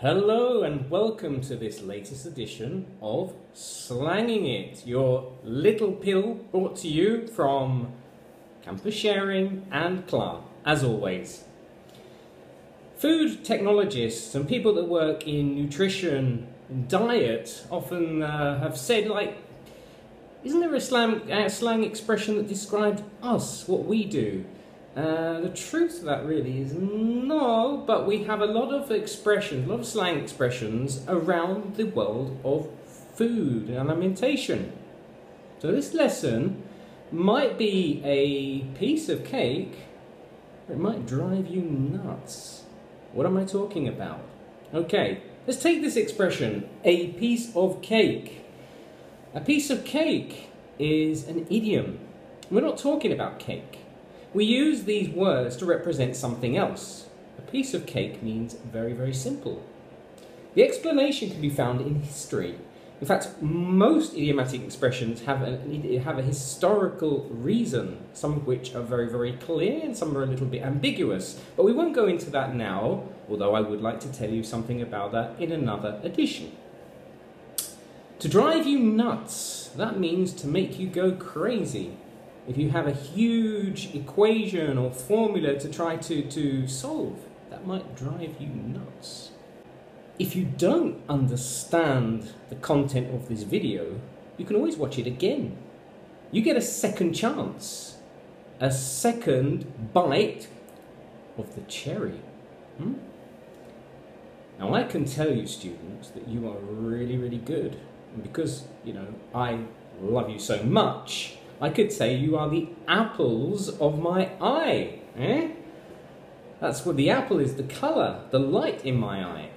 Hello and welcome to this latest edition of Slanging It, your little pill brought to you from Campus Sharing and CLAR, as always. Food technologists and people that work in nutrition and diet often uh, have said, like, isn't there a slang, uh, slang expression that described us, what we do? Uh, the truth of that really is no, but we have a lot of expressions, a lot of slang expressions around the world of food and alimentation. So this lesson might be a piece of cake, it might drive you nuts. What am I talking about? Okay, let's take this expression, a piece of cake. A piece of cake is an idiom. We're not talking about cake. We use these words to represent something else. A piece of cake means very, very simple. The explanation can be found in history. In fact, most idiomatic expressions have a, have a historical reason, some of which are very, very clear and some are a little bit ambiguous. But we won't go into that now, although I would like to tell you something about that in another edition. To drive you nuts, that means to make you go crazy if you have a huge equation or formula to try to, to solve, that might drive you nuts. If you don't understand the content of this video, you can always watch it again. You get a second chance, a second bite of the cherry. Hmm? Now I can tell you students that you are really, really good. And because, you know, I love you so much, I could say you are the apples of my eye. Eh? That's what the apple is, the colour, the light in my eye.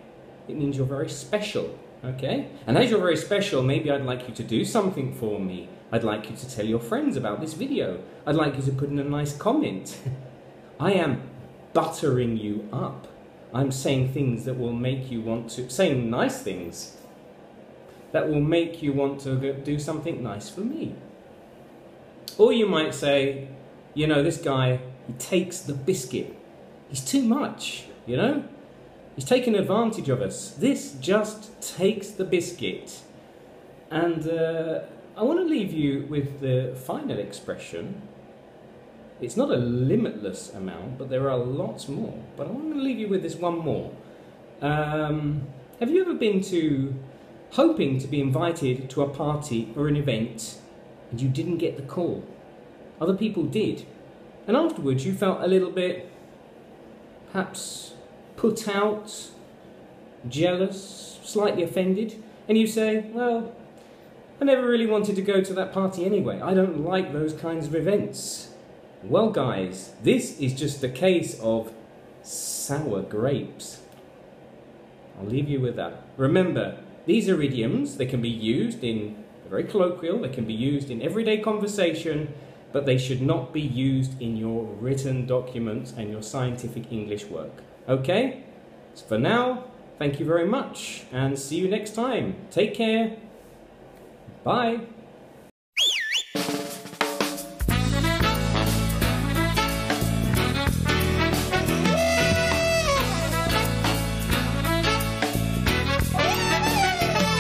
It means you're very special, okay? And as you're very special, maybe I'd like you to do something for me. I'd like you to tell your friends about this video. I'd like you to put in a nice comment. I am buttering you up. I'm saying things that will make you want to, saying nice things that will make you want to do something nice for me. Or you might say, you know, this guy, he takes the biscuit. He's too much, you know? He's taking advantage of us. This just takes the biscuit. And uh, I want to leave you with the final expression. It's not a limitless amount, but there are lots more. But I want to leave you with this one more. Um, have you ever been to hoping to be invited to a party or an event and you didn't get the call. Other people did. And afterwards you felt a little bit, perhaps put out, jealous, slightly offended, and you say, well, I never really wanted to go to that party anyway. I don't like those kinds of events. Well, guys, this is just a case of sour grapes. I'll leave you with that. Remember, these are idioms. They can be used in very colloquial, they can be used in everyday conversation, but they should not be used in your written documents and your scientific English work. Okay? So for now, thank you very much and see you next time. Take care. Bye.